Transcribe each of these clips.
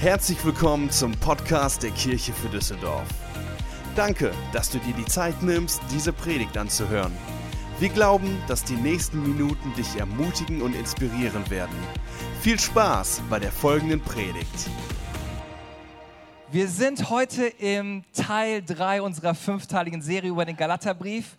Herzlich willkommen zum Podcast der Kirche für Düsseldorf. Danke, dass du dir die Zeit nimmst, diese Predigt anzuhören. Wir glauben, dass die nächsten Minuten dich ermutigen und inspirieren werden. Viel Spaß bei der folgenden Predigt. Wir sind heute im Teil 3 unserer fünfteiligen Serie über den Galaterbrief.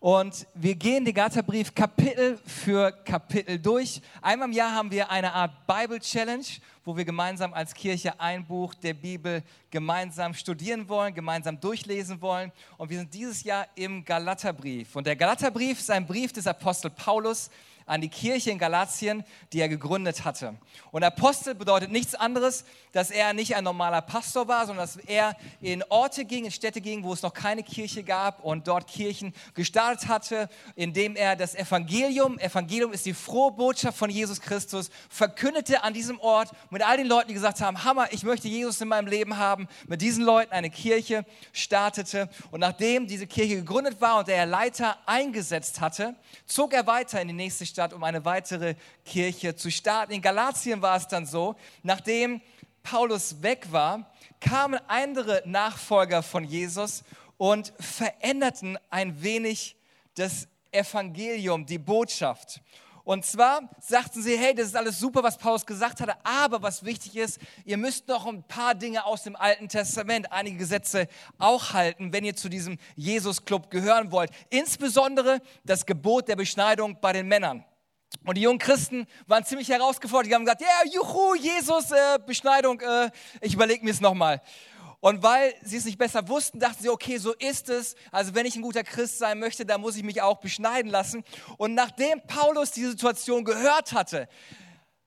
Und wir gehen den Galaterbrief Kapitel für Kapitel durch. Einmal im Jahr haben wir eine Art Bible Challenge, wo wir gemeinsam als Kirche ein Buch der Bibel gemeinsam studieren wollen, gemeinsam durchlesen wollen. Und wir sind dieses Jahr im Galaterbrief. Und der Galaterbrief ist ein Brief des Apostel Paulus an die Kirche in Galatien, die er gegründet hatte. Und Apostel bedeutet nichts anderes, dass er nicht ein normaler Pastor war, sondern dass er in Orte ging, in Städte ging, wo es noch keine Kirche gab und dort Kirchen gestartet hatte, indem er das Evangelium, Evangelium ist die frohe Botschaft von Jesus Christus, verkündete an diesem Ort mit all den Leuten, die gesagt haben, Hammer, ich möchte Jesus in meinem Leben haben, mit diesen Leuten eine Kirche startete. Und nachdem diese Kirche gegründet war und der Leiter eingesetzt hatte, zog er weiter in die nächste Stadt Stadt, um eine weitere Kirche zu starten. In Galatien war es dann so, nachdem Paulus weg war, kamen andere Nachfolger von Jesus und veränderten ein wenig das Evangelium, die Botschaft. Und zwar sagten sie, hey, das ist alles super, was Paulus gesagt hatte, aber was wichtig ist, ihr müsst noch ein paar Dinge aus dem Alten Testament, einige Gesetze auch halten, wenn ihr zu diesem Jesus-Club gehören wollt. Insbesondere das Gebot der Beschneidung bei den Männern. Und die jungen Christen waren ziemlich herausgefordert. Die haben gesagt, ja, yeah, juhu, Jesus, äh, Beschneidung, äh, ich überlege mir es nochmal. Und weil sie es nicht besser wussten, dachten sie, okay, so ist es. Also wenn ich ein guter Christ sein möchte, dann muss ich mich auch beschneiden lassen. Und nachdem Paulus die Situation gehört hatte,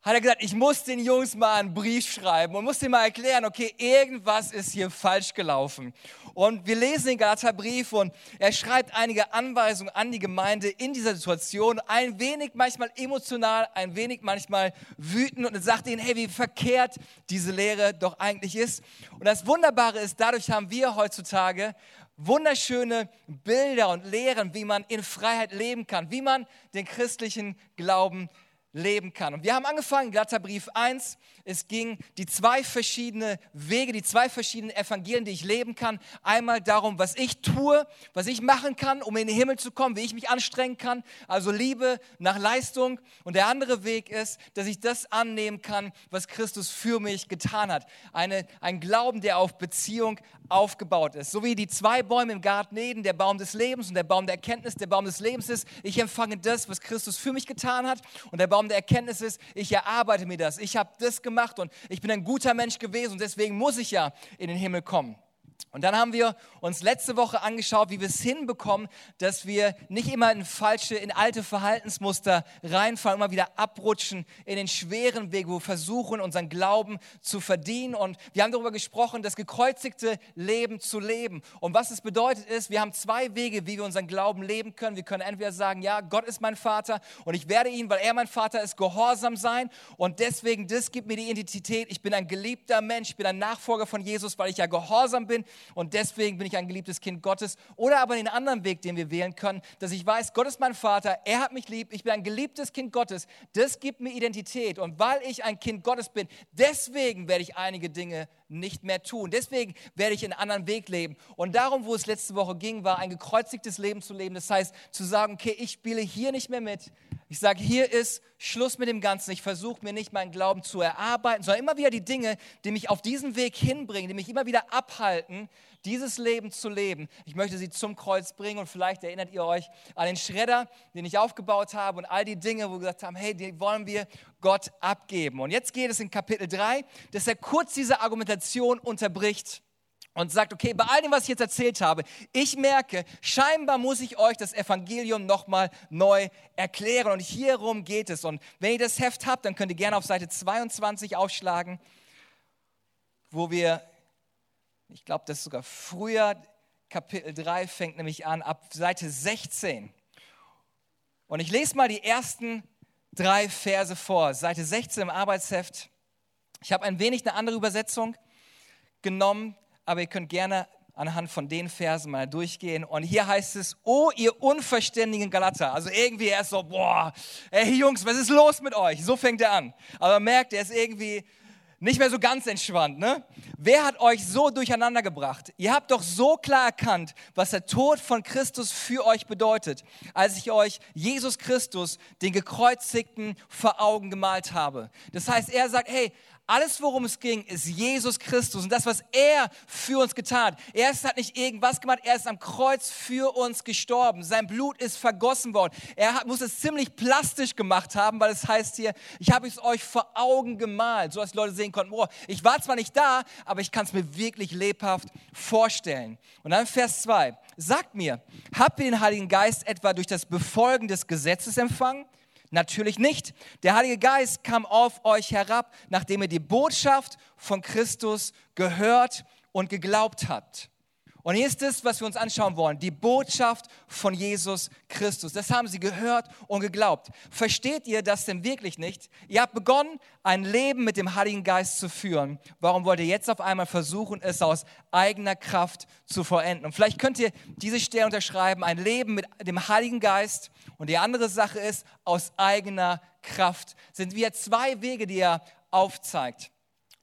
hat er gesagt, ich muss den Jungs mal einen Brief schreiben und muss denen mal erklären, okay, irgendwas ist hier falsch gelaufen. Und wir lesen den Galaterbrief und er schreibt einige Anweisungen an die Gemeinde in dieser Situation, ein wenig manchmal emotional, ein wenig manchmal wütend und sagt ihnen, hey, wie verkehrt diese Lehre doch eigentlich ist. Und das Wunderbare ist, dadurch haben wir heutzutage wunderschöne Bilder und Lehren, wie man in Freiheit leben kann, wie man den christlichen Glauben leben kann. Und wir haben angefangen, Galaterbrief 1, es ging die zwei verschiedene Wege, die zwei verschiedenen Evangelien, die ich leben kann. Einmal darum, was ich tue, was ich machen kann, um in den Himmel zu kommen, wie ich mich anstrengen kann, also Liebe nach Leistung. Und der andere Weg ist, dass ich das annehmen kann, was Christus für mich getan hat. Eine, ein Glauben, der auf Beziehung aufgebaut ist. So wie die zwei Bäume im Garten Eden, der Baum des Lebens und der Baum der Erkenntnis, der Baum des Lebens ist. Ich empfange das, was Christus für mich getan hat. Und der Baum der Erkenntnis ist, ich erarbeite mir das. Ich habe das gemacht und ich bin ein guter Mensch gewesen und deswegen muss ich ja in den Himmel kommen. Und dann haben wir uns letzte Woche angeschaut, wie wir es hinbekommen, dass wir nicht immer in falsche, in alte Verhaltensmuster reinfallen, immer wieder abrutschen in den schweren Weg, wo wir versuchen, unseren Glauben zu verdienen. Und wir haben darüber gesprochen, das gekreuzigte Leben zu leben. Und was es bedeutet ist, wir haben zwei Wege, wie wir unseren Glauben leben können. Wir können entweder sagen, ja, Gott ist mein Vater und ich werde ihn, weil er mein Vater ist, gehorsam sein. Und deswegen, das gibt mir die Identität. Ich bin ein geliebter Mensch, ich bin ein Nachfolger von Jesus, weil ich ja gehorsam bin und deswegen bin ich ein geliebtes Kind Gottes. Oder aber den anderen Weg, den wir wählen können, dass ich weiß, Gott ist mein Vater, er hat mich lieb, ich bin ein geliebtes Kind Gottes. Das gibt mir Identität. Und weil ich ein Kind Gottes bin, deswegen werde ich einige Dinge nicht mehr tun. Deswegen werde ich einen anderen Weg leben. Und darum, wo es letzte Woche ging, war ein gekreuzigtes Leben zu leben. Das heißt, zu sagen, okay, ich spiele hier nicht mehr mit. Ich sage, hier ist Schluss mit dem Ganzen. Ich versuche mir nicht meinen Glauben zu erarbeiten, sondern immer wieder die Dinge, die mich auf diesen Weg hinbringen, die mich immer wieder abhalten, dieses Leben zu leben. Ich möchte sie zum Kreuz bringen und vielleicht erinnert ihr euch an den Schredder, den ich aufgebaut habe und all die Dinge, wo wir gesagt haben, hey, die wollen wir Gott abgeben. Und jetzt geht es in Kapitel 3, dass er kurz diese Argumentation unterbricht und sagt, okay, bei all dem, was ich jetzt erzählt habe, ich merke, scheinbar muss ich euch das Evangelium nochmal neu erklären. Und hierum geht es. Und wenn ihr das Heft habt, dann könnt ihr gerne auf Seite 22 aufschlagen, wo wir ich glaube, das ist sogar früher, Kapitel 3 fängt nämlich an, ab Seite 16. Und ich lese mal die ersten drei Verse vor, Seite 16 im Arbeitsheft. Ich habe ein wenig eine andere Übersetzung genommen, aber ihr könnt gerne anhand von den Versen mal durchgehen. Und hier heißt es, oh ihr unverständigen Galater. Also irgendwie er ist so, boah, ey Jungs, was ist los mit euch? So fängt er an. Aber merkt, er ist irgendwie nicht mehr so ganz entspannt, ne? Wer hat euch so durcheinander gebracht? Ihr habt doch so klar erkannt, was der Tod von Christus für euch bedeutet, als ich euch Jesus Christus, den gekreuzigten, vor Augen gemalt habe. Das heißt, er sagt, hey, alles, worum es ging, ist Jesus Christus und das, was er für uns getan hat. Er hat nicht irgendwas gemacht, er ist am Kreuz für uns gestorben. Sein Blut ist vergossen worden. Er hat, muss es ziemlich plastisch gemacht haben, weil es heißt hier, ich habe es euch vor Augen gemalt, so dass die Leute sehen konnten, oh, ich war zwar nicht da, aber ich kann es mir wirklich lebhaft vorstellen. Und dann Vers 2, sagt mir, habt ihr den Heiligen Geist etwa durch das Befolgen des Gesetzes empfangen? Natürlich nicht. Der Heilige Geist kam auf euch herab, nachdem ihr die Botschaft von Christus gehört und geglaubt habt. Und hier ist es, was wir uns anschauen wollen, die Botschaft von Jesus Christus. Das haben sie gehört und geglaubt. Versteht ihr das denn wirklich nicht? Ihr habt begonnen, ein Leben mit dem Heiligen Geist zu führen. Warum wollt ihr jetzt auf einmal versuchen, es aus eigener Kraft zu vollenden? Und vielleicht könnt ihr diese Stelle unterschreiben, ein Leben mit dem Heiligen Geist. Und die andere Sache ist, aus eigener Kraft. Sind wir zwei Wege, die er aufzeigt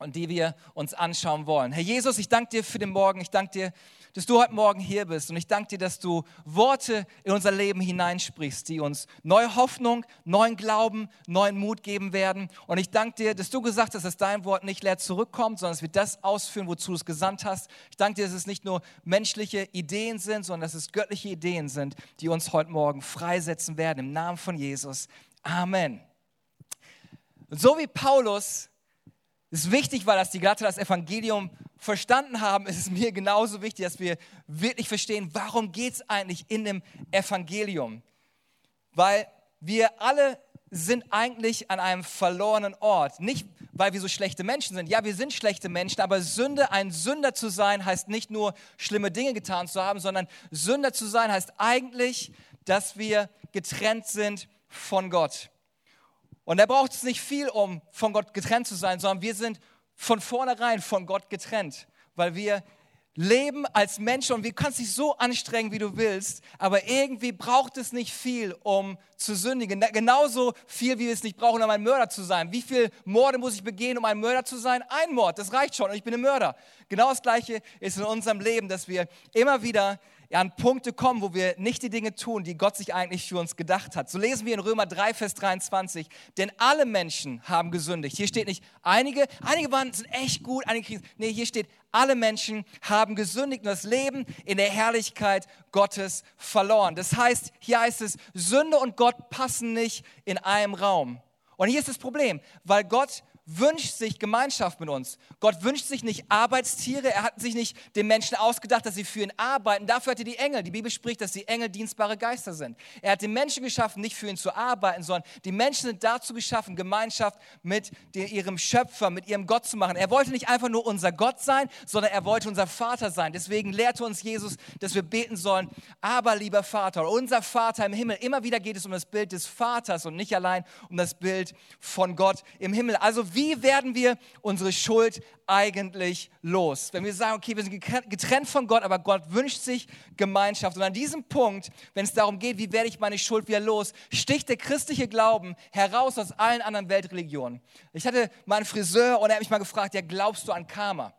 und die wir uns anschauen wollen. Herr Jesus, ich danke dir für den Morgen. Ich danke dir, dass du heute Morgen hier bist. Und ich danke dir, dass du Worte in unser Leben hineinsprichst, die uns neue Hoffnung, neuen Glauben, neuen Mut geben werden. Und ich danke dir, dass du gesagt hast, dass dein Wort nicht leer zurückkommt, sondern dass wir das ausführen, wozu du es gesandt hast. Ich danke dir, dass es nicht nur menschliche Ideen sind, sondern dass es göttliche Ideen sind, die uns heute Morgen freisetzen werden. Im Namen von Jesus. Amen. Und so wie Paulus es wichtig, weil das die Galater das Evangelium verstanden haben, ist es mir genauso wichtig, dass wir wirklich verstehen, warum geht es eigentlich in dem Evangelium. Weil wir alle sind eigentlich an einem verlorenen Ort. Nicht, weil wir so schlechte Menschen sind. Ja, wir sind schlechte Menschen, aber Sünde, ein Sünder zu sein, heißt nicht nur schlimme Dinge getan zu haben, sondern Sünder zu sein heißt eigentlich, dass wir getrennt sind von Gott. Und da braucht es nicht viel, um von Gott getrennt zu sein, sondern wir sind von vornherein von Gott getrennt, weil wir leben als Menschen und wir können dich so anstrengen, wie du willst, aber irgendwie braucht es nicht viel, um zu sündigen. Genauso viel, wie wir es nicht brauchen, um ein Mörder zu sein. Wie viele Morde muss ich begehen, um ein Mörder zu sein? Ein Mord, das reicht schon und ich bin ein Mörder. Genau das Gleiche ist in unserem Leben, dass wir immer wieder an Punkte kommen, wo wir nicht die Dinge tun, die Gott sich eigentlich für uns gedacht hat. So lesen wir in Römer 3, Vers 23, denn alle Menschen haben gesündigt. Hier steht nicht einige, einige waren, sind echt gut, einige kriegen, nee, hier steht, alle Menschen haben gesündigt und das Leben in der Herrlichkeit Gottes verloren. Das heißt, hier heißt es, Sünde und Gott passen nicht in einem Raum. Und hier ist das Problem, weil Gott wünscht sich Gemeinschaft mit uns. Gott wünscht sich nicht Arbeitstiere. Er hat sich nicht den Menschen ausgedacht, dass sie für ihn arbeiten. Dafür hat er die Engel. Die Bibel spricht, dass die Engel dienstbare Geister sind. Er hat den Menschen geschaffen, nicht für ihn zu arbeiten, sondern die Menschen sind dazu geschaffen, Gemeinschaft mit ihrem Schöpfer, mit ihrem Gott zu machen. Er wollte nicht einfach nur unser Gott sein, sondern er wollte unser Vater sein. Deswegen lehrte uns Jesus, dass wir beten sollen, aber lieber Vater, unser Vater im Himmel. Immer wieder geht es um das Bild des Vaters und nicht allein um das Bild von Gott im Himmel. Also wie wie werden wir unsere Schuld eigentlich los? Wenn wir sagen, okay, wir sind getrennt von Gott, aber Gott wünscht sich Gemeinschaft. Und an diesem Punkt, wenn es darum geht, wie werde ich meine Schuld wieder los, sticht der christliche Glauben heraus aus allen anderen Weltreligionen. Ich hatte meinen Friseur und er hat mich mal gefragt, ja, glaubst du an Karma?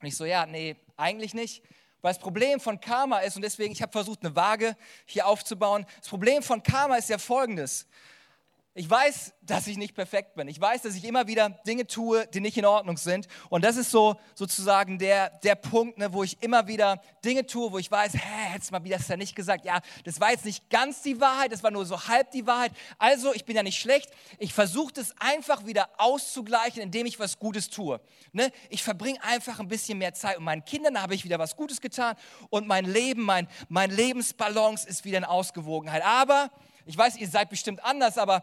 Und ich so, ja, nee, eigentlich nicht. Weil das Problem von Karma ist, und deswegen, ich habe versucht, eine Waage hier aufzubauen. Das Problem von Karma ist ja folgendes. Ich weiß, dass ich nicht perfekt bin. Ich weiß, dass ich immer wieder Dinge tue, die nicht in Ordnung sind. Und das ist so sozusagen der, der Punkt, ne, wo ich immer wieder Dinge tue, wo ich weiß, hä, hättest du mal wieder das ja nicht gesagt. Ja, das war jetzt nicht ganz die Wahrheit, das war nur so halb die Wahrheit. Also, ich bin ja nicht schlecht. Ich versuche das einfach wieder auszugleichen, indem ich was Gutes tue. Ne? Ich verbringe einfach ein bisschen mehr Zeit. Und meinen Kindern habe ich wieder was Gutes getan. Und mein Leben, mein, mein Lebensbalance ist wieder in Ausgewogenheit. Aber ich weiß, ihr seid bestimmt anders, aber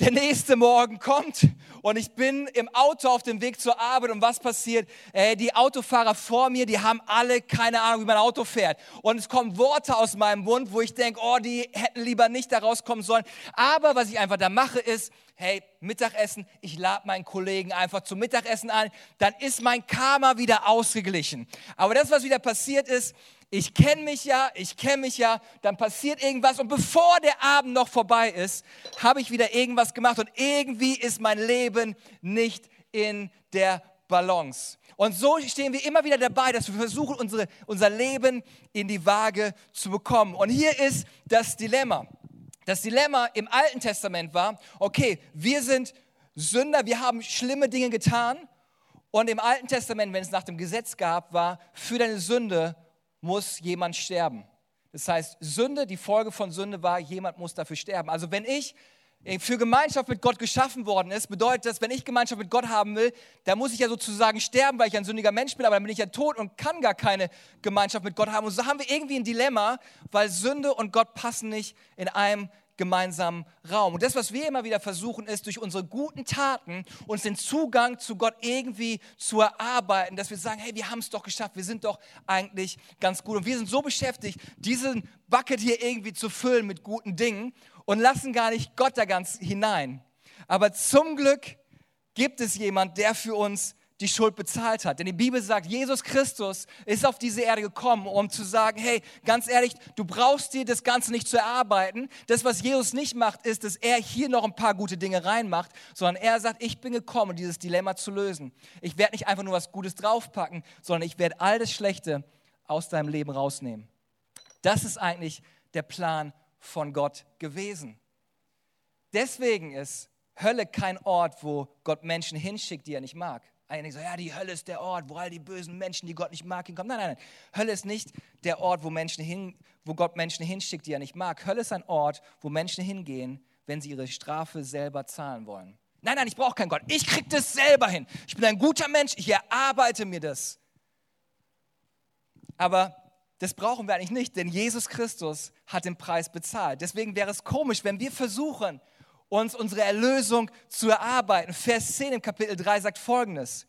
der nächste Morgen kommt und ich bin im Auto auf dem Weg zur Arbeit und was passiert? Äh, die Autofahrer vor mir, die haben alle keine Ahnung, wie mein Auto fährt. Und es kommen Worte aus meinem Mund, wo ich denke, oh, die hätten lieber nicht da rauskommen sollen. Aber was ich einfach da mache, ist, hey, Mittagessen, ich lade meinen Kollegen einfach zum Mittagessen ein, dann ist mein Karma wieder ausgeglichen. Aber das, was wieder passiert ist, ich kenne mich ja, ich kenne mich ja, dann passiert irgendwas und bevor der Abend noch vorbei ist, habe ich wieder irgendwas gemacht und irgendwie ist mein Leben nicht in der Balance. Und so stehen wir immer wieder dabei, dass wir versuchen, unsere, unser Leben in die Waage zu bekommen. Und hier ist das Dilemma. Das Dilemma im Alten Testament war, okay, wir sind Sünder, wir haben schlimme Dinge getan. Und im Alten Testament, wenn es nach dem Gesetz gab, war, für deine Sünde muss jemand sterben. Das heißt, Sünde, die Folge von Sünde war, jemand muss dafür sterben. Also wenn ich für Gemeinschaft mit Gott geschaffen worden ist, bedeutet das, wenn ich Gemeinschaft mit Gott haben will, dann muss ich ja sozusagen sterben, weil ich ein sündiger Mensch bin, aber dann bin ich ja tot und kann gar keine Gemeinschaft mit Gott haben. Und so haben wir irgendwie ein Dilemma, weil Sünde und Gott passen nicht in einem gemeinsamen Raum. Und das, was wir immer wieder versuchen, ist, durch unsere guten Taten uns den Zugang zu Gott irgendwie zu erarbeiten, dass wir sagen, hey, wir haben es doch geschafft, wir sind doch eigentlich ganz gut. Und wir sind so beschäftigt, diesen Bucket hier irgendwie zu füllen mit guten Dingen und lassen gar nicht Gott da ganz hinein. Aber zum Glück gibt es jemand, der für uns die Schuld bezahlt hat. Denn die Bibel sagt, Jesus Christus ist auf diese Erde gekommen, um zu sagen, hey, ganz ehrlich, du brauchst dir das Ganze nicht zu erarbeiten. Das, was Jesus nicht macht, ist, dass er hier noch ein paar gute Dinge reinmacht, sondern er sagt, ich bin gekommen, um dieses Dilemma zu lösen. Ich werde nicht einfach nur was Gutes draufpacken, sondern ich werde all das Schlechte aus deinem Leben rausnehmen. Das ist eigentlich der Plan von Gott gewesen. Deswegen ist Hölle kein Ort, wo Gott Menschen hinschickt, die er nicht mag. Einige sagen, ja, die Hölle ist der Ort, wo all die bösen Menschen, die Gott nicht mag, hinkommen. Nein, nein, nein. Hölle ist nicht der Ort, wo, Menschen hin, wo Gott Menschen hinschickt, die er nicht mag. Hölle ist ein Ort, wo Menschen hingehen, wenn sie ihre Strafe selber zahlen wollen. Nein, nein, ich brauche keinen Gott. Ich kriege das selber hin. Ich bin ein guter Mensch, ich erarbeite mir das. Aber das brauchen wir eigentlich nicht, denn Jesus Christus hat den Preis bezahlt. Deswegen wäre es komisch, wenn wir versuchen, uns unsere Erlösung zu erarbeiten. Vers 10 im Kapitel 3 sagt folgendes.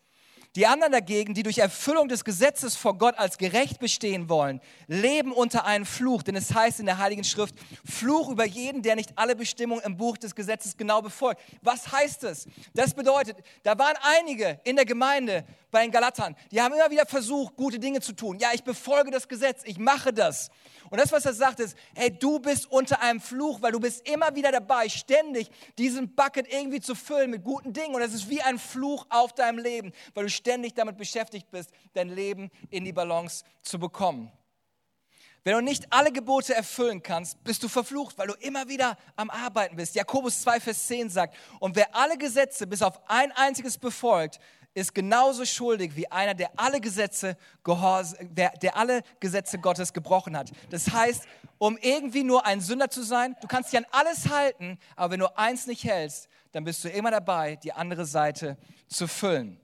Die anderen dagegen, die durch Erfüllung des Gesetzes vor Gott als gerecht bestehen wollen, leben unter einem Fluch, denn es heißt in der Heiligen Schrift, Fluch über jeden, der nicht alle Bestimmungen im Buch des Gesetzes genau befolgt. Was heißt es? Das bedeutet, da waren einige in der Gemeinde bei den Galatern, die haben immer wieder versucht, gute Dinge zu tun. Ja, ich befolge das Gesetz, ich mache das. Und das, was er sagt, ist, hey, du bist unter einem Fluch, weil du bist immer wieder dabei, ständig diesen Bucket irgendwie zu füllen mit guten Dingen. Und es ist wie ein Fluch auf deinem Leben, weil du ständig damit beschäftigt bist, dein Leben in die Balance zu bekommen. Wenn du nicht alle Gebote erfüllen kannst, bist du verflucht, weil du immer wieder am Arbeiten bist. Jakobus 2, Vers 10 sagt, und wer alle Gesetze bis auf ein einziges befolgt, ist genauso schuldig wie einer, der alle Gesetze, der, der alle Gesetze Gottes gebrochen hat. Das heißt, um irgendwie nur ein Sünder zu sein, du kannst dich an alles halten, aber wenn du eins nicht hältst, dann bist du immer dabei, die andere Seite zu füllen.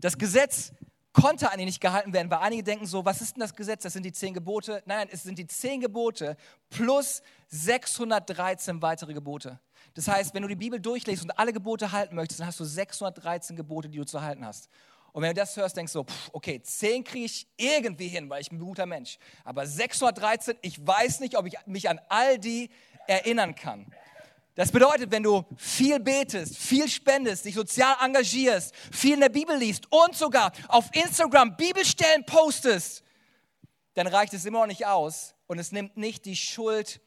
Das Gesetz konnte eigentlich nicht gehalten werden, weil einige denken so, was ist denn das Gesetz? Das sind die zehn Gebote. Nein, es sind die zehn Gebote plus 613 weitere Gebote. Das heißt, wenn du die Bibel durchliest und alle Gebote halten möchtest, dann hast du 613 Gebote, die du zu halten hast. Und wenn du das hörst, denkst du, pff, okay, 10 kriege ich irgendwie hin, weil ich ein guter Mensch. Aber 613, ich weiß nicht, ob ich mich an all die erinnern kann. Das bedeutet, wenn du viel betest, viel spendest, dich sozial engagierst, viel in der Bibel liest und sogar auf Instagram Bibelstellen postest, dann reicht es immer noch nicht aus und es nimmt nicht die Schuld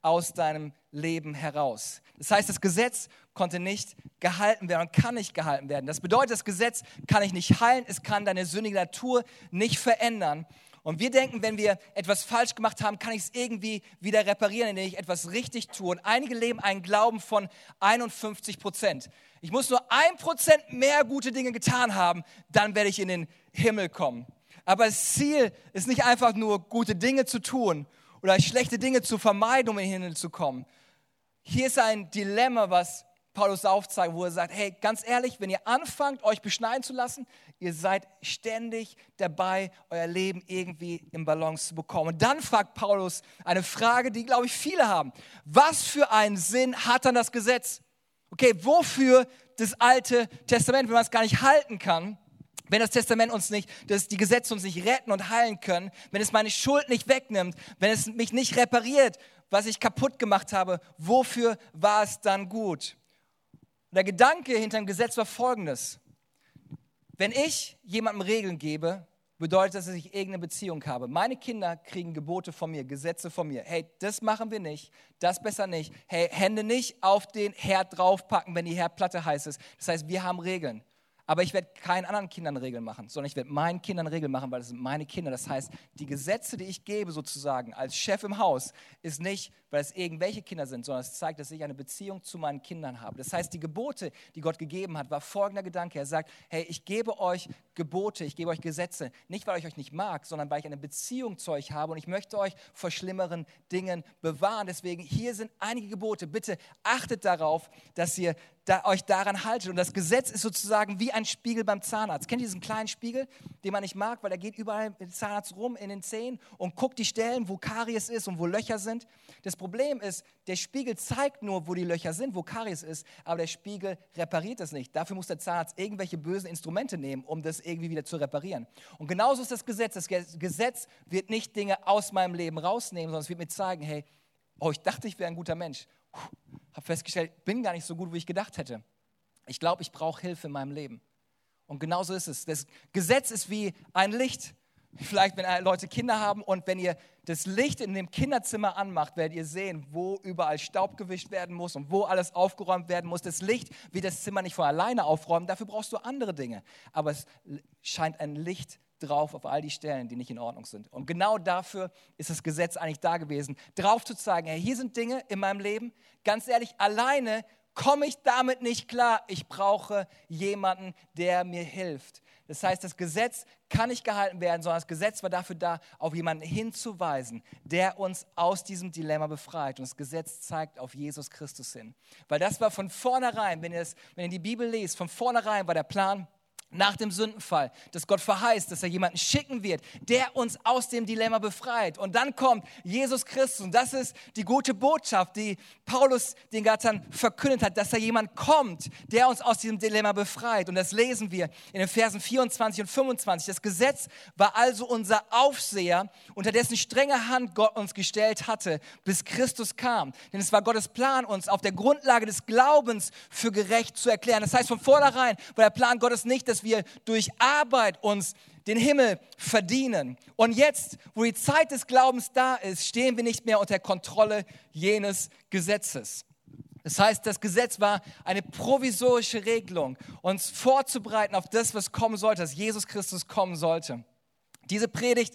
aus deinem Leben heraus. Das heißt, das Gesetz konnte nicht gehalten werden und kann nicht gehalten werden. Das bedeutet, das Gesetz kann ich nicht heilen, es kann deine sündige Natur nicht verändern. Und wir denken, wenn wir etwas falsch gemacht haben, kann ich es irgendwie wieder reparieren, indem ich etwas richtig tue. Und einige leben einen Glauben von 51 Prozent. Ich muss nur ein Prozent mehr gute Dinge getan haben, dann werde ich in den Himmel kommen. Aber das Ziel ist nicht einfach nur gute Dinge zu tun oder schlechte Dinge zu vermeiden, um in den Himmel zu kommen, hier ist ein Dilemma, was Paulus aufzeigt, wo er sagt, hey, ganz ehrlich, wenn ihr anfangt, euch beschneiden zu lassen, ihr seid ständig dabei, euer Leben irgendwie im Balance zu bekommen. Und dann fragt Paulus eine Frage, die, glaube ich, viele haben. Was für einen Sinn hat dann das Gesetz? Okay, wofür das Alte Testament, wenn man es gar nicht halten kann? Wenn das Testament uns nicht, dass die Gesetze uns nicht retten und heilen können, wenn es meine Schuld nicht wegnimmt, wenn es mich nicht repariert, was ich kaputt gemacht habe, wofür war es dann gut? Und der Gedanke hinter dem Gesetz war folgendes. Wenn ich jemandem Regeln gebe, bedeutet das, dass ich irgendeine Beziehung habe. Meine Kinder kriegen Gebote von mir, Gesetze von mir. Hey, das machen wir nicht, das besser nicht. Hey, Hände nicht auf den Herd draufpacken, wenn die Herdplatte heiß ist. Das heißt, wir haben Regeln. Aber ich werde keinen anderen Kindern Regeln machen, sondern ich werde meinen Kindern Regeln machen, weil es sind meine Kinder. Das heißt, die Gesetze, die ich gebe sozusagen als Chef im Haus, ist nicht, weil es irgendwelche Kinder sind, sondern es zeigt, dass ich eine Beziehung zu meinen Kindern habe. Das heißt, die Gebote, die Gott gegeben hat, war folgender Gedanke. Er sagt, hey, ich gebe euch Gebote, ich gebe euch Gesetze, nicht weil ich euch nicht mag, sondern weil ich eine Beziehung zu euch habe und ich möchte euch vor schlimmeren Dingen bewahren. Deswegen, hier sind einige Gebote. Bitte achtet darauf, dass ihr da, euch daran haltet. Und das Gesetz ist sozusagen wie ein Spiegel beim Zahnarzt. Kennt ihr diesen kleinen Spiegel, den man nicht mag, weil er geht überall im Zahnarzt rum in den Zähnen und guckt die Stellen, wo Karies ist und wo Löcher sind. Das Problem ist, der Spiegel zeigt nur, wo die Löcher sind, wo Karies ist, aber der Spiegel repariert das nicht. Dafür muss der Zahnarzt irgendwelche bösen Instrumente nehmen, um das irgendwie wieder zu reparieren. Und genauso ist das Gesetz. Das Gesetz wird nicht Dinge aus meinem Leben rausnehmen, sondern es wird mir zeigen, hey, oh, ich dachte, ich wäre ein guter Mensch habe festgestellt, bin gar nicht so gut, wie ich gedacht hätte. Ich glaube, ich brauche Hilfe in meinem Leben. Und genauso ist es. Das Gesetz ist wie ein Licht. Vielleicht, wenn Leute Kinder haben und wenn ihr das Licht in dem Kinderzimmer anmacht, werdet ihr sehen, wo überall Staub gewischt werden muss und wo alles aufgeräumt werden muss. Das Licht wird das Zimmer nicht von alleine aufräumen, dafür brauchst du andere Dinge. Aber es scheint ein Licht drauf auf all die Stellen, die nicht in Ordnung sind. Und genau dafür ist das Gesetz eigentlich da gewesen, drauf zu zeigen, hey, hier sind Dinge in meinem Leben, ganz ehrlich, alleine komme ich damit nicht klar. Ich brauche jemanden, der mir hilft. Das heißt, das Gesetz kann nicht gehalten werden, sondern das Gesetz war dafür da, auf jemanden hinzuweisen, der uns aus diesem Dilemma befreit. Und das Gesetz zeigt auf Jesus Christus hin. Weil das war von vornherein, wenn ihr, das, wenn ihr die Bibel lest, von vornherein war der Plan, nach dem Sündenfall, dass Gott verheißt, dass er jemanden schicken wird, der uns aus dem Dilemma befreit. Und dann kommt Jesus Christus. Und das ist die gute Botschaft, die Paulus den Gattern verkündet hat, dass da jemand kommt, der uns aus diesem Dilemma befreit. Und das lesen wir in den Versen 24 und 25. Das Gesetz war also unser Aufseher, unter dessen strenge Hand Gott uns gestellt hatte, bis Christus kam. Denn es war Gottes Plan, uns auf der Grundlage des Glaubens für gerecht zu erklären. Das heißt, von vornherein war der Plan Gottes nicht, dass wir durch Arbeit uns den Himmel verdienen. Und jetzt, wo die Zeit des Glaubens da ist, stehen wir nicht mehr unter Kontrolle jenes Gesetzes. Das heißt, das Gesetz war eine provisorische Regelung, uns vorzubereiten auf das, was kommen sollte, dass Jesus Christus kommen sollte. Diese Predigt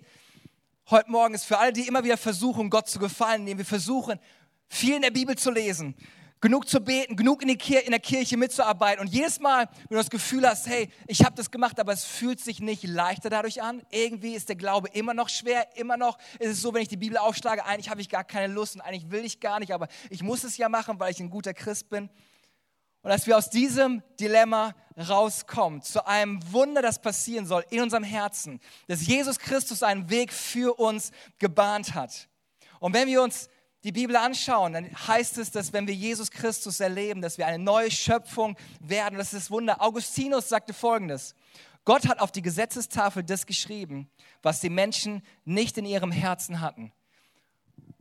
heute Morgen ist für alle, die immer wieder versuchen, Gott zu gefallen, indem wir versuchen, viel in der Bibel zu lesen, genug zu beten, genug in, in, der Kirche mitzuarbeiten. Und jedes Mal, wenn du das Gefühl hast, hey, ich habe das gemacht, aber es fühlt sich nicht leichter dadurch an, irgendwie ist der Glaube immer noch schwer, immer noch ist es so, wenn ich die Bibel aufschlage, eigentlich habe ich gar keine Lust und eigentlich will ich gar nicht, aber ich muss es ja machen, weil ich ein guter Christ bin. Und dass wir aus diesem Dilemma rauskommen, zu einem Wunder, das passieren soll in unserem Herzen, dass Jesus Christus einen Weg für uns gebahnt hat. Und wenn wir uns die Bibel anschauen, dann heißt es, dass wenn wir Jesus Christus erleben, dass wir eine neue Schöpfung werden. Das ist das Wunder. Augustinus sagte folgendes. Gott hat auf die Gesetzestafel das geschrieben, was die Menschen nicht in ihrem Herzen hatten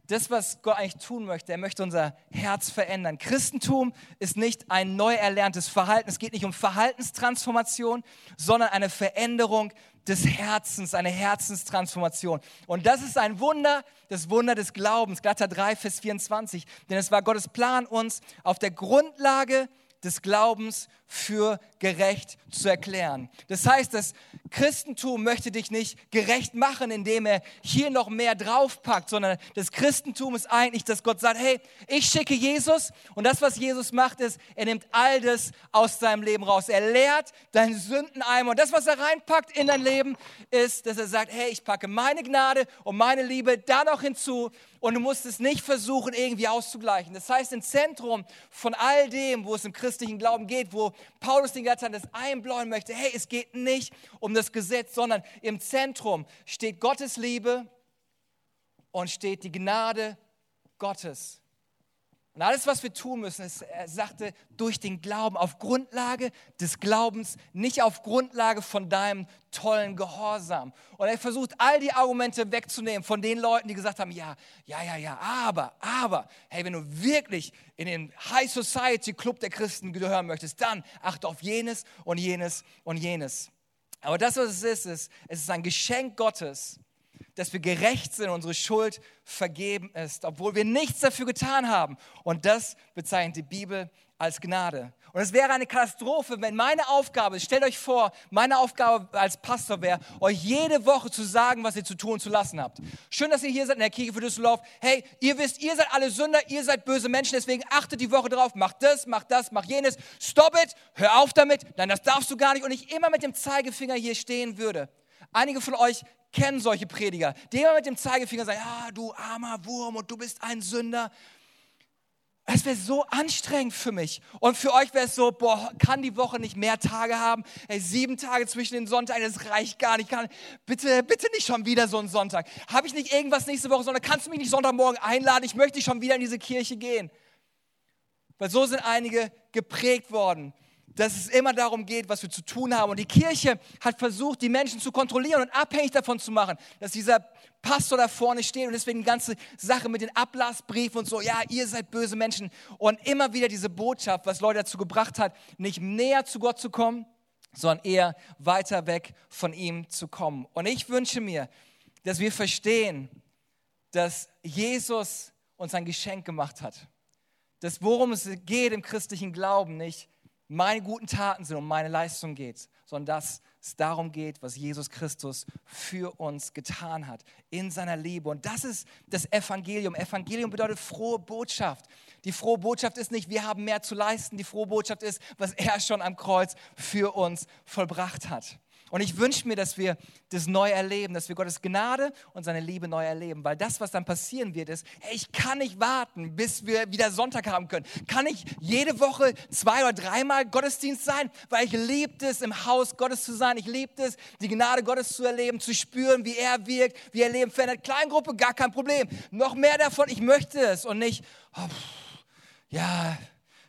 das, was Gott eigentlich tun möchte, er möchte unser Herz verändern. Christentum ist nicht ein neu erlerntes Verhalten. Es geht nicht um Verhaltenstransformation, sondern eine Veränderung des Herzens, eine Herzenstransformation. Und das ist ein Wunder, das Wunder des Glaubens. Galater 3, Vers 24. Denn es war Gottes Plan, uns auf der Grundlage des Glaubens für gerecht zu erklären. Das heißt, das Christentum möchte dich nicht gerecht machen, indem er hier noch mehr draufpackt, sondern das Christentum ist eigentlich, dass Gott sagt, hey, ich schicke Jesus und das, was Jesus macht, ist, er nimmt all das aus deinem Leben raus. Er leert deinen Sündeneimer und das, was er reinpackt in dein Leben, ist, dass er sagt, hey, ich packe meine Gnade und meine Liebe da noch hinzu und du musst es nicht versuchen, irgendwie auszugleichen. Das heißt, im Zentrum von all dem, wo es im christlichen Glauben geht, wo Paulus den Gattern das einbläuen möchte, hey, es geht nicht um das Gesetz, sondern im Zentrum steht Gottes Liebe und steht die Gnade Gottes. Und alles, was wir tun müssen, ist, er sagte, durch den Glauben, auf Grundlage des Glaubens, nicht auf Grundlage von deinem tollen Gehorsam. Und er versucht, all die Argumente wegzunehmen von den Leuten, die gesagt haben, ja, ja, ja, ja, aber, aber, hey, wenn du wirklich in den High Society Club der Christen gehören möchtest, dann achte auf jenes und jenes und jenes. Aber das, was es ist, ist, es ist ein Geschenk Gottes, dass wir gerecht sind, unsere Schuld vergeben ist, obwohl wir nichts dafür getan haben. Und das bezeichnet die Bibel als Gnade. Und es wäre eine Katastrophe, wenn meine Aufgabe, stellt euch vor, meine Aufgabe als Pastor wäre, euch jede Woche zu sagen, was ihr zu tun und zu lassen habt. Schön, dass ihr hier seid in der Kirche für Düsseldorf. Hey, ihr wisst, ihr seid alle Sünder, ihr seid böse Menschen, deswegen achtet die Woche drauf, macht das, macht das, macht jenes. Stop it, hör auf damit, nein, das darfst du gar nicht. Und ich immer mit dem Zeigefinger hier stehen würde. Einige von euch kennen solche Prediger, die immer mit dem Zeigefinger sagen, ja, du armer Wurm und du bist ein Sünder. Es wäre so anstrengend für mich. Und für euch wäre es so, boah, kann die Woche nicht mehr Tage haben? Ey, sieben Tage zwischen den Sonntagen, das reicht gar nicht. Kann, bitte, bitte nicht schon wieder so einen Sonntag. Habe ich nicht irgendwas nächste Woche, sondern kannst du mich nicht Sonntagmorgen einladen? Ich möchte schon wieder in diese Kirche gehen. Weil so sind einige geprägt worden dass es immer darum geht, was wir zu tun haben. Und die Kirche hat versucht, die Menschen zu kontrollieren und abhängig davon zu machen, dass dieser Pastor da vorne steht und deswegen die ganze Sache mit den Ablassbriefen und so, ja, ihr seid böse Menschen. Und immer wieder diese Botschaft, was Leute dazu gebracht hat, nicht näher zu Gott zu kommen, sondern eher weiter weg von ihm zu kommen. Und ich wünsche mir, dass wir verstehen, dass Jesus uns ein Geschenk gemacht hat. Dass worum es geht im christlichen Glauben nicht meine guten Taten sind, um meine Leistung geht, sondern dass es darum geht, was Jesus Christus für uns getan hat, in seiner Liebe. Und das ist das Evangelium. Evangelium bedeutet frohe Botschaft. Die frohe Botschaft ist nicht, wir haben mehr zu leisten. Die frohe Botschaft ist, was er schon am Kreuz für uns vollbracht hat. Und ich wünsche mir, dass wir das neu erleben, dass wir Gottes Gnade und seine Liebe neu erleben. Weil das, was dann passieren wird, ist, hey, ich kann nicht warten, bis wir wieder Sonntag haben können. Kann ich jede Woche zwei oder dreimal Gottesdienst sein? Weil ich liebe es, im Haus Gottes zu sein. Ich liebe es, die Gnade Gottes zu erleben, zu spüren, wie er wirkt, wie er Leben verändert. Kleingruppe, gar kein Problem. Noch mehr davon, ich möchte es und nicht, oh, ja,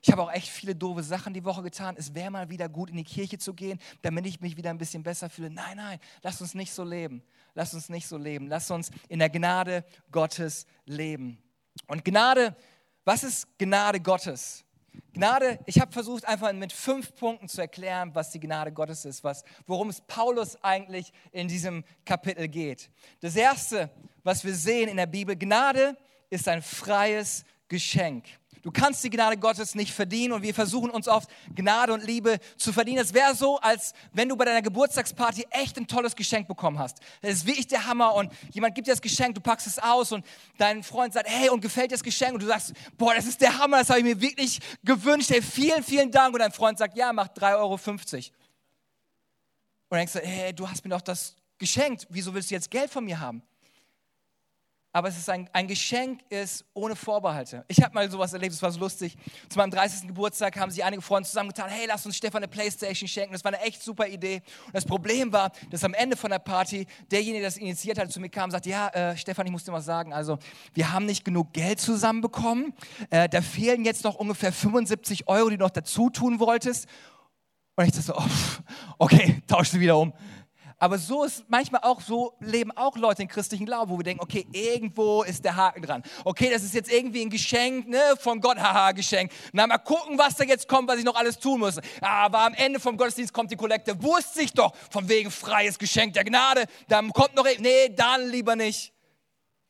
ich habe auch echt viele doofe Sachen die Woche getan. Es wäre mal wieder gut, in die Kirche zu gehen, damit ich mich wieder ein bisschen besser fühle. Nein, nein, lass uns nicht so leben. Lass uns nicht so leben. Lass uns in der Gnade Gottes leben. Und Gnade, was ist Gnade Gottes? Gnade, ich habe versucht, einfach mit fünf Punkten zu erklären, was die Gnade Gottes ist, was, worum es Paulus eigentlich in diesem Kapitel geht. Das Erste, was wir sehen in der Bibel, Gnade ist ein freies Geschenk. Du kannst die Gnade Gottes nicht verdienen und wir versuchen uns oft Gnade und Liebe zu verdienen. Es wäre so, als wenn du bei deiner Geburtstagsparty echt ein tolles Geschenk bekommen hast. Das ist wirklich der Hammer und jemand gibt dir das Geschenk, du packst es aus und dein Freund sagt, hey, und gefällt dir das Geschenk? Und du sagst, boah, das ist der Hammer, das habe ich mir wirklich gewünscht. Hey, vielen, vielen Dank. Und dein Freund sagt, ja, mach 3,50 Euro. Und dann denkst du, hey, du hast mir doch das geschenkt. Wieso willst du jetzt Geld von mir haben? Aber es ist ein, ein Geschenk ist ohne Vorbehalte. Ich habe mal sowas erlebt, es war so lustig. Zu meinem 30. Geburtstag haben sich einige Freunde zusammengetan, hey, lass uns Stefan eine Playstation schenken. Das war eine echt super Idee. Und das Problem war, dass am Ende von der Party derjenige, der das initiiert hat, zu mir kam und sagte, ja, äh, Stefan, ich muss dir mal sagen, also wir haben nicht genug Geld zusammenbekommen. Äh, da fehlen jetzt noch ungefähr 75 Euro, die du noch dazu tun wolltest. Und ich dachte so, oh, okay, tausch sie wieder um. Aber so ist manchmal auch, so leben auch Leute in christlichen Glauben, wo wir denken, okay, irgendwo ist der Haken dran. Okay, das ist jetzt irgendwie ein Geschenk, ne, von Gott, haha, Geschenk. Na, mal gucken, was da jetzt kommt, was ich noch alles tun muss. Aber am Ende vom Gottesdienst kommt die Kollekte. Wusste ich doch, von wegen freies Geschenk der Gnade. Dann kommt noch, nee, dann lieber nicht.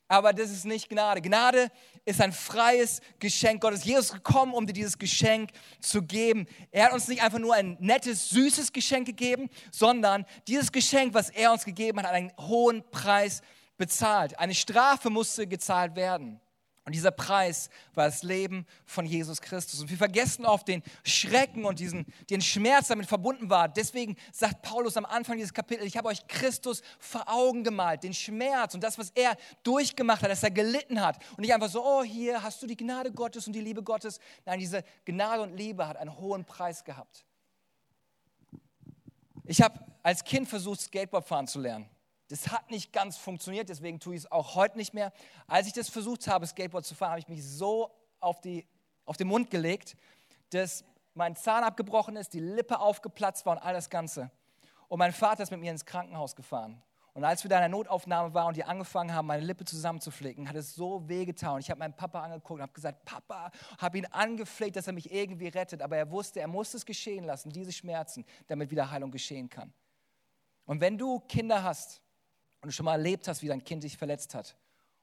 Aber das ist nicht Gnade. Gnade ist ein freies Geschenk Gottes. Jesus ist gekommen, um dir dieses Geschenk zu geben. Er hat uns nicht einfach nur ein nettes, süßes Geschenk gegeben, sondern dieses Geschenk, was er uns gegeben hat, hat einen hohen Preis bezahlt. Eine Strafe musste gezahlt werden. Und dieser Preis war das Leben von Jesus Christus. Und wir vergessen oft den Schrecken und diesen, den Schmerz damit verbunden war. Deswegen sagt Paulus am Anfang dieses Kapitels, ich habe euch Christus vor Augen gemalt, den Schmerz und das, was er durchgemacht hat, dass er gelitten hat. Und nicht einfach so, oh, hier hast du die Gnade Gottes und die Liebe Gottes. Nein, diese Gnade und Liebe hat einen hohen Preis gehabt. Ich habe als Kind versucht, Skateboard fahren zu lernen. Das hat nicht ganz funktioniert, deswegen tue ich es auch heute nicht mehr. Als ich das versucht habe, Skateboard zu fahren, habe ich mich so auf, die, auf den Mund gelegt, dass mein Zahn abgebrochen ist, die Lippe aufgeplatzt war und all das Ganze. Und mein Vater ist mit mir ins Krankenhaus gefahren. Und als wir da in der Notaufnahme waren und die angefangen haben, meine Lippe zusammenzuflicken, hat es so wehgetan. Ich habe meinen Papa angeguckt und habe gesagt, Papa, habe ihn angefleht, dass er mich irgendwie rettet. Aber er wusste, er muss es geschehen lassen, diese Schmerzen, damit wieder Heilung geschehen kann. Und wenn du Kinder hast, Und du schon mal erlebt hast, wie dein Kind dich verletzt hat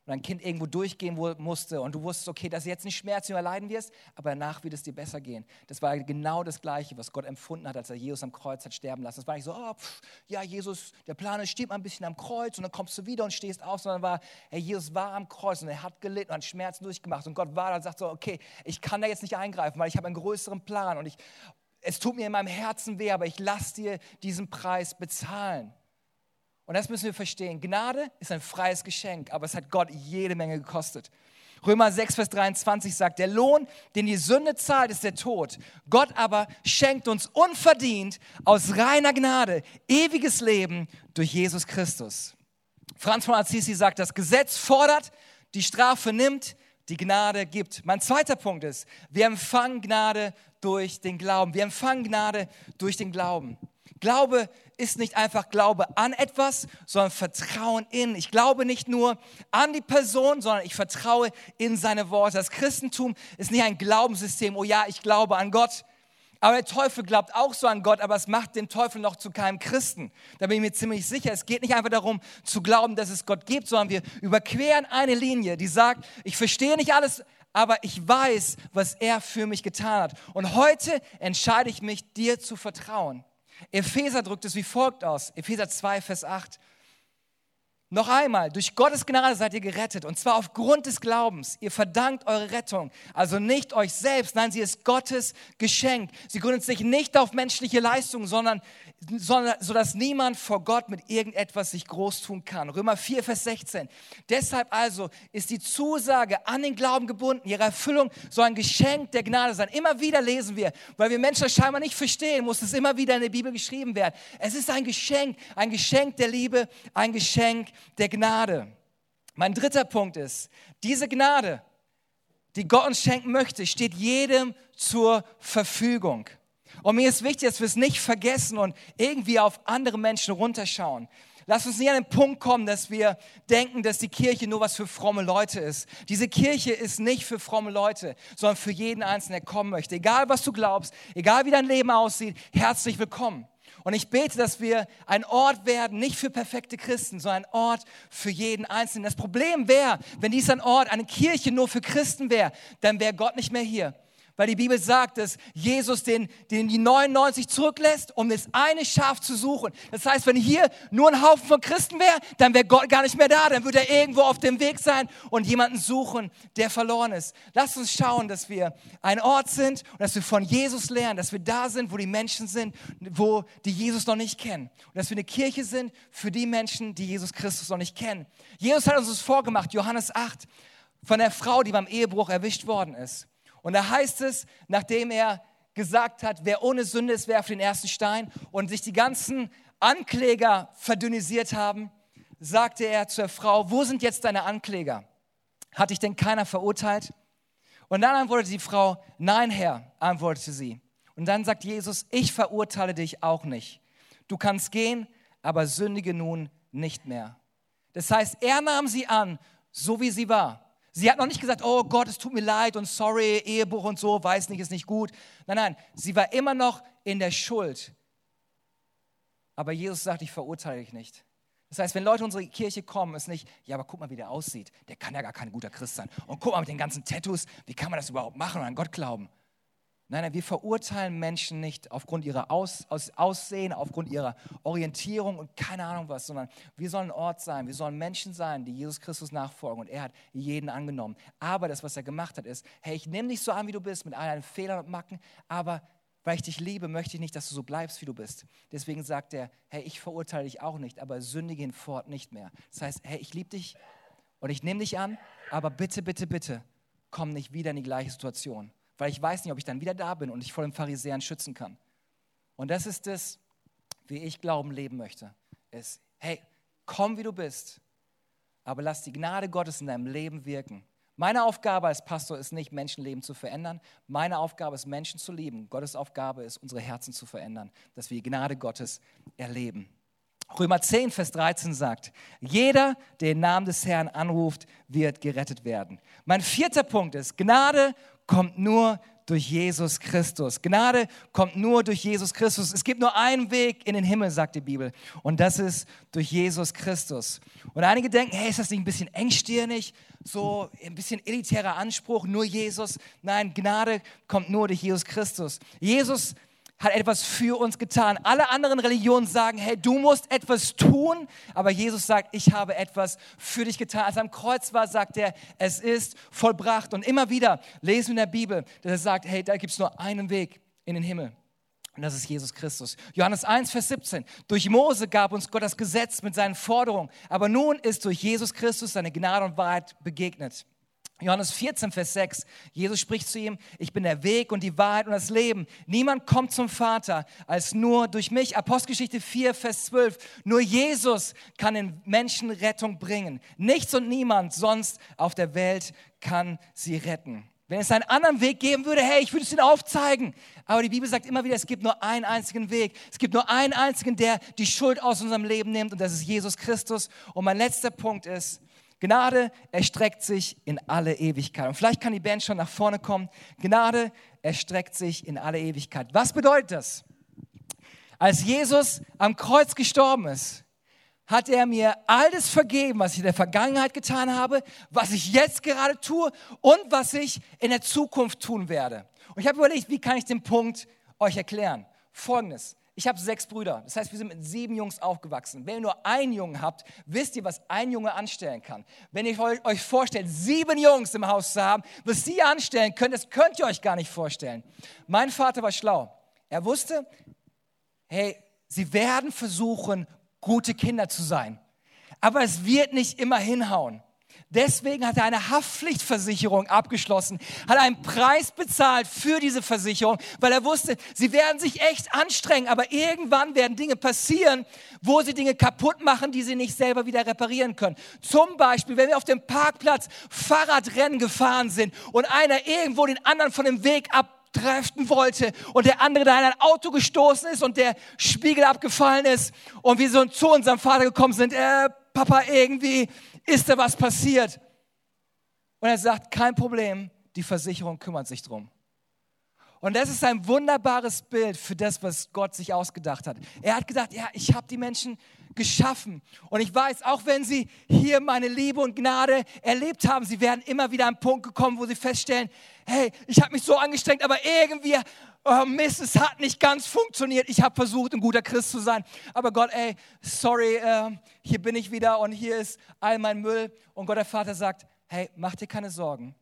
und dein Kind irgendwo durchgehen musste und du wusstest, okay, dass du jetzt nicht Schmerzen erleiden wirst, aber danach wird es dir besser gehen. Das war genau das Gleiche, was Gott empfunden hat, als er Jesus am Kreuz hat sterben lassen. Das war nicht so, oh, pff, ja, Jesus, der Plan ist, steht mal ein bisschen am Kreuz und dann kommst du wieder und stehst auf, sondern war, hey, Jesus war am Kreuz und er hat gelitten und hat Schmerzen durchgemacht und Gott war da und sagt so, okay, ich kann da jetzt nicht eingreifen, weil ich habe einen größeren Plan und ich, es tut mir in meinem Herzen weh, aber ich lasse dir diesen Preis bezahlen. Und das müssen wir verstehen. Gnade ist ein freies Geschenk, aber es hat Gott jede Menge gekostet. Römer 6, Vers 23 sagt, der Lohn, den die Sünde zahlt, ist der Tod. Gott aber schenkt uns unverdient aus reiner Gnade ewiges Leben durch Jesus Christus. Franz von Assisi sagt, das Gesetz fordert, die Strafe nimmt, die Gnade gibt. Mein zweiter Punkt ist, wir empfangen Gnade durch den Glauben. Wir empfangen Gnade durch den Glauben. Glaube ist nicht einfach Glaube an etwas, sondern Vertrauen in. Ich glaube nicht nur an die Person, sondern ich vertraue in seine Worte. Das Christentum ist nicht ein Glaubenssystem, oh ja, ich glaube an Gott. Aber der Teufel glaubt auch so an Gott, aber es macht den Teufel noch zu keinem Christen. Da bin ich mir ziemlich sicher. Es geht nicht einfach darum zu glauben, dass es Gott gibt, sondern wir überqueren eine Linie, die sagt, ich verstehe nicht alles, aber ich weiß, was er für mich getan hat. Und heute entscheide ich mich, dir zu vertrauen. Epheser drückt es wie folgt aus. Epheser 2, Vers 8. Noch einmal, durch Gottes Gnade seid ihr gerettet und zwar aufgrund des Glaubens. Ihr verdankt eure Rettung, also nicht euch selbst, nein, sie ist Gottes Geschenk. Sie gründet sich nicht auf menschliche Leistungen, sondern, sondern sodass niemand vor Gott mit irgendetwas sich groß tun kann. Römer 4, Vers 16. Deshalb also ist die Zusage an den Glauben gebunden. Ihre Erfüllung soll ein Geschenk der Gnade sein. Immer wieder lesen wir, weil wir Menschen das scheinbar nicht verstehen, muss es immer wieder in der Bibel geschrieben werden. Es ist ein Geschenk, ein Geschenk der Liebe, ein Geschenk der Gnade. Mein dritter Punkt ist, diese Gnade, die Gott uns schenken möchte, steht jedem zur Verfügung. Und mir ist wichtig, dass wir es nicht vergessen und irgendwie auf andere Menschen runterschauen. Lass uns nicht an den Punkt kommen, dass wir denken, dass die Kirche nur was für fromme Leute ist. Diese Kirche ist nicht für fromme Leute, sondern für jeden Einzelnen, der kommen möchte. Egal, was du glaubst, egal, wie dein Leben aussieht, herzlich willkommen. Und ich bete, dass wir ein Ort werden, nicht für perfekte Christen, sondern ein Ort für jeden Einzelnen. Das Problem wäre, wenn dies ein Ort, eine Kirche nur für Christen wäre, dann wäre Gott nicht mehr hier. Weil die Bibel sagt, dass Jesus den, den die 99 zurücklässt, um das eine Schaf zu suchen. Das heißt, wenn hier nur ein Haufen von Christen wäre, dann wäre Gott gar nicht mehr da. Dann würde er irgendwo auf dem Weg sein und jemanden suchen, der verloren ist. Lass uns schauen, dass wir ein Ort sind und dass wir von Jesus lernen, dass wir da sind, wo die Menschen sind, wo die Jesus noch nicht kennen. Und dass wir eine Kirche sind für die Menschen, die Jesus Christus noch nicht kennen. Jesus hat uns das vorgemacht, Johannes 8, von der Frau, die beim Ehebruch erwischt worden ist. Und da heißt es, nachdem er gesagt hat, wer ohne Sünde ist, werfe den ersten Stein und sich die ganzen Ankläger verdünnisiert haben, sagte er zur Frau, wo sind jetzt deine Ankläger? Hat dich denn keiner verurteilt? Und dann antwortete die Frau, nein Herr, antwortete sie. Und dann sagt Jesus, ich verurteile dich auch nicht. Du kannst gehen, aber sündige nun nicht mehr. Das heißt, er nahm sie an, so wie sie war. Sie hat noch nicht gesagt, oh Gott, es tut mir leid und sorry, Ehebruch und so, weiß nicht, ist nicht gut. Nein, nein, sie war immer noch in der Schuld. Aber Jesus sagt, ich verurteile dich nicht. Das heißt, wenn Leute in unsere Kirche kommen, ist nicht, ja, aber guck mal, wie der aussieht. Der kann ja gar kein guter Christ sein. Und guck mal mit den ganzen Tattoos, wie kann man das überhaupt machen und an Gott glauben? Nein, nein, wir verurteilen Menschen nicht aufgrund ihrer Aus, Aus, Aussehen, aufgrund ihrer Orientierung und keine Ahnung was, sondern wir sollen Ort sein, wir sollen Menschen sein, die Jesus Christus nachfolgen und er hat jeden angenommen. Aber das, was er gemacht hat, ist, hey, ich nehme dich so an, wie du bist, mit all deinen Fehlern und Macken, aber weil ich dich liebe, möchte ich nicht, dass du so bleibst, wie du bist. Deswegen sagt er, hey, ich verurteile dich auch nicht, aber sündige hinfort nicht mehr. Das heißt, hey, ich liebe dich und ich nehme dich an, aber bitte, bitte, bitte, komm nicht wieder in die gleiche Situation weil ich weiß nicht, ob ich dann wieder da bin und dich vor den Pharisäern schützen kann. Und das ist es, wie ich Glauben leben möchte. Ist, hey, komm wie du bist, aber lass die Gnade Gottes in deinem Leben wirken. Meine Aufgabe als Pastor ist nicht, Menschenleben zu verändern. Meine Aufgabe ist, Menschen zu lieben. Gottes Aufgabe ist, unsere Herzen zu verändern, dass wir die Gnade Gottes erleben. Römer 10, Vers 13 sagt, jeder, der den Namen des Herrn anruft, wird gerettet werden. Mein vierter Punkt ist, Gnade kommt nur durch Jesus Christus. Gnade kommt nur durch Jesus Christus. Es gibt nur einen Weg in den Himmel, sagt die Bibel. Und das ist durch Jesus Christus. Und einige denken, hey, ist das nicht ein bisschen engstirnig? So ein bisschen elitärer Anspruch, nur Jesus. Nein, Gnade kommt nur durch Jesus Christus. Jesus hat etwas für uns getan. Alle anderen Religionen sagen, hey, du musst etwas tun, aber Jesus sagt, ich habe etwas für dich getan. Als er am Kreuz war, sagt er, es ist vollbracht. Und immer wieder lesen wir in der Bibel, dass er sagt, hey, da gibt es nur einen Weg in den Himmel. Und das ist Jesus Christus. Johannes 1, Vers 17. Durch Mose gab uns Gott das Gesetz mit seinen Forderungen, aber nun ist durch Jesus Christus seine Gnade und Wahrheit begegnet. Johannes 14, Vers 6. Jesus spricht zu ihm, ich bin der Weg und die Wahrheit und das Leben. Niemand kommt zum Vater als nur durch mich. Apostelgeschichte 4, Vers 12. Nur Jesus kann den Menschen Rettung bringen. Nichts und niemand sonst auf der Welt kann sie retten. Wenn es einen anderen Weg geben würde, hey, ich würde es ihnen aufzeigen. Aber die Bibel sagt immer wieder, es gibt nur einen einzigen Weg. Es gibt nur einen einzigen, der die Schuld aus unserem Leben nimmt und das ist Jesus Christus. Und mein letzter Punkt ist, Gnade erstreckt sich in alle Ewigkeit. Und vielleicht kann die Band schon nach vorne kommen. Gnade erstreckt sich in alle Ewigkeit. Was bedeutet das? Als Jesus am Kreuz gestorben ist, hat er mir alles vergeben, was ich in der Vergangenheit getan habe, was ich jetzt gerade tue und was ich in der Zukunft tun werde. Und ich habe überlegt, wie kann ich den Punkt euch erklären? Folgendes. Ich habe sechs Brüder. Das heißt, wir sind mit sieben Jungs aufgewachsen. Wenn ihr nur einen Jungen habt, wisst ihr, was ein Junge anstellen kann. Wenn ihr euch vorstellt, sieben Jungs im Haus zu haben, was sie anstellen können, das könnt ihr euch gar nicht vorstellen. Mein Vater war schlau. Er wusste, hey, sie werden versuchen, gute Kinder zu sein. Aber es wird nicht immer hinhauen. Deswegen hat er eine Haftpflichtversicherung abgeschlossen, hat einen Preis bezahlt für diese Versicherung, weil er wusste, sie werden sich echt anstrengen, aber irgendwann werden Dinge passieren, wo sie Dinge kaputt machen, die sie nicht selber wieder reparieren können. Zum Beispiel, wenn wir auf dem Parkplatz Fahrradrennen gefahren sind und einer irgendwo den anderen von dem Weg ab treffen wollte und der andere da in ein Auto gestoßen ist und der Spiegel abgefallen ist und wir so zu unserem Vater gekommen sind, äh, Papa, irgendwie ist da was passiert? Und er sagt, kein Problem, die Versicherung kümmert sich drum. Und das ist ein wunderbares Bild für das, was Gott sich ausgedacht hat. Er hat gesagt, ja, ich habe die Menschen geschaffen. Und ich weiß, auch wenn sie hier meine Liebe und Gnade erlebt haben, sie werden immer wieder an einen Punkt gekommen, wo sie feststellen, hey, ich habe mich so angestrengt, aber irgendwie oh Mist, es hat nicht ganz funktioniert. Ich habe versucht, ein guter Christ zu sein. Aber Gott, ey, sorry, äh, hier bin ich wieder und hier ist all mein Müll. Und Gott, der Vater sagt, hey, mach dir keine Sorgen.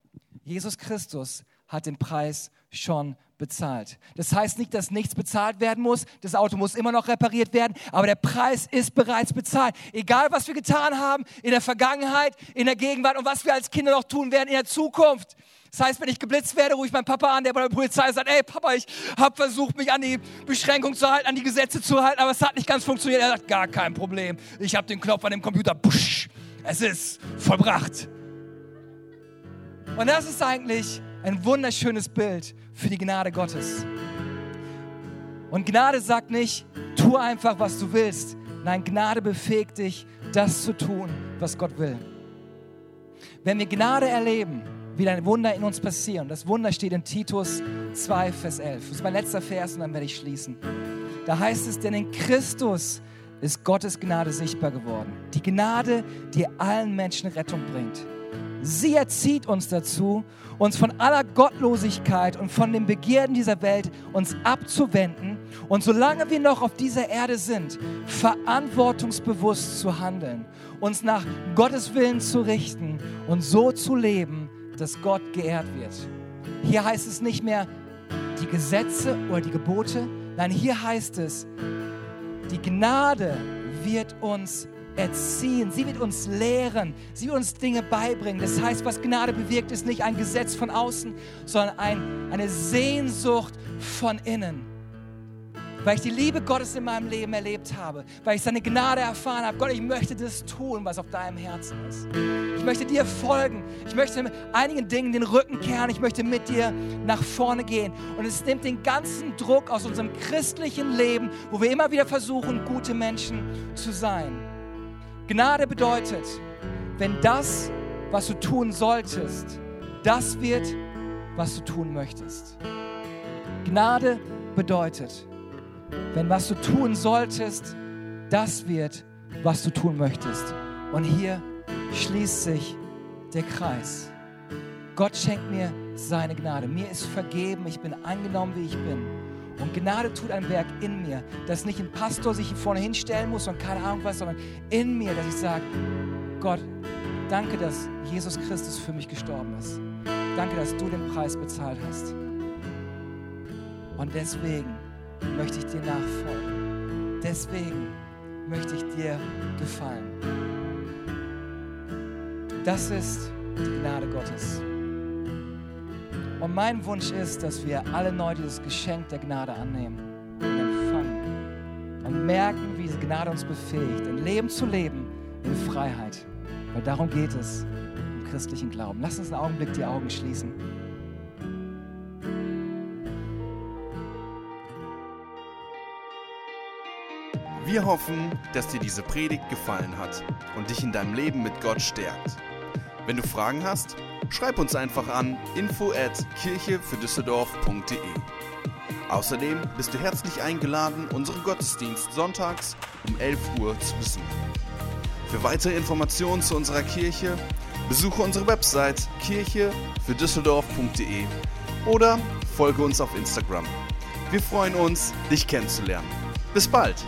Jesus Christus hat den Preis schon bezahlt. Das heißt nicht, dass nichts bezahlt werden muss. Das Auto muss immer noch repariert werden, aber der Preis ist bereits bezahlt. Egal, was wir getan haben in der Vergangenheit, in der Gegenwart und was wir als Kinder noch tun werden in der Zukunft. Das heißt, wenn ich geblitzt werde, rufe ich meinen Papa an, der bei der Polizei sagt, ey Papa, ich habe versucht, mich an die Beschränkung zu halten, an die Gesetze zu halten, aber es hat nicht ganz funktioniert. Er sagt, gar kein Problem. Ich habe den Knopf an dem Computer, busch, es ist vollbracht. Und das ist eigentlich ein wunderschönes Bild für die Gnade Gottes. Und Gnade sagt nicht, tu einfach, was du willst. Nein, Gnade befähigt dich, das zu tun, was Gott will. Wenn wir Gnade erleben, wieder ein Wunder in uns passieren. Das Wunder steht in Titus 2, Vers 11. Das ist mein letzter Vers und dann werde ich schließen. Da heißt es, denn in Christus ist Gottes Gnade sichtbar geworden. Die Gnade, die allen Menschen Rettung bringt. Sie erzieht uns dazu, uns von aller Gottlosigkeit und von den Begierden dieser Welt uns abzuwenden und solange wir noch auf dieser Erde sind, verantwortungsbewusst zu handeln, uns nach Gottes Willen zu richten und so zu leben, dass Gott geehrt wird. Hier heißt es nicht mehr die Gesetze oder die Gebote, nein, hier heißt es, die Gnade wird uns erziehen, sie wird uns lehren, sie wird uns Dinge beibringen. Das heißt, was Gnade bewirkt, ist nicht ein Gesetz von außen, sondern ein, eine Sehnsucht von innen weil ich die Liebe Gottes in meinem Leben erlebt habe, weil ich seine Gnade erfahren habe. Gott, ich möchte das tun, was auf deinem Herzen ist. Ich möchte dir folgen. Ich möchte einigen Dingen den Rücken kehren. Ich möchte mit dir nach vorne gehen. Und es nimmt den ganzen Druck aus unserem christlichen Leben, wo wir immer wieder versuchen, gute Menschen zu sein. Gnade bedeutet, wenn das, was du tun solltest, das wird, was du tun möchtest. Gnade bedeutet, wenn was du tun solltest, das wird, was du tun möchtest. Und hier schließt sich der Kreis. Gott schenkt mir seine Gnade. Mir ist vergeben, ich bin angenommen, wie ich bin. Und Gnade tut ein Werk in mir, dass nicht ein Pastor sich vorne hinstellen muss und keine Ahnung was, sondern in mir, dass ich sage, Gott, danke, dass Jesus Christus für mich gestorben ist. Danke, dass du den Preis bezahlt hast. Und deswegen möchte ich dir nachfolgen. Deswegen möchte ich dir gefallen. Das ist die Gnade Gottes. Und mein Wunsch ist, dass wir alle neu dieses Geschenk der Gnade annehmen und empfangen und merken, wie diese Gnade uns befähigt, ein Leben zu leben in Freiheit. Weil darum geht es im christlichen Glauben. Lass uns einen Augenblick die Augen schließen. Wir hoffen, dass dir diese Predigt gefallen hat und dich in deinem Leben mit Gott stärkt. Wenn du Fragen hast, schreib uns einfach an info at kirchefürdüsseldorf.de. Außerdem bist du herzlich eingeladen, unseren Gottesdienst sonntags um 11 Uhr zu besuchen. Für weitere Informationen zu unserer Kirche besuche unsere Website kirchefürdüsseldorf.de oder folge uns auf Instagram. Wir freuen uns, dich kennenzulernen. Bis bald!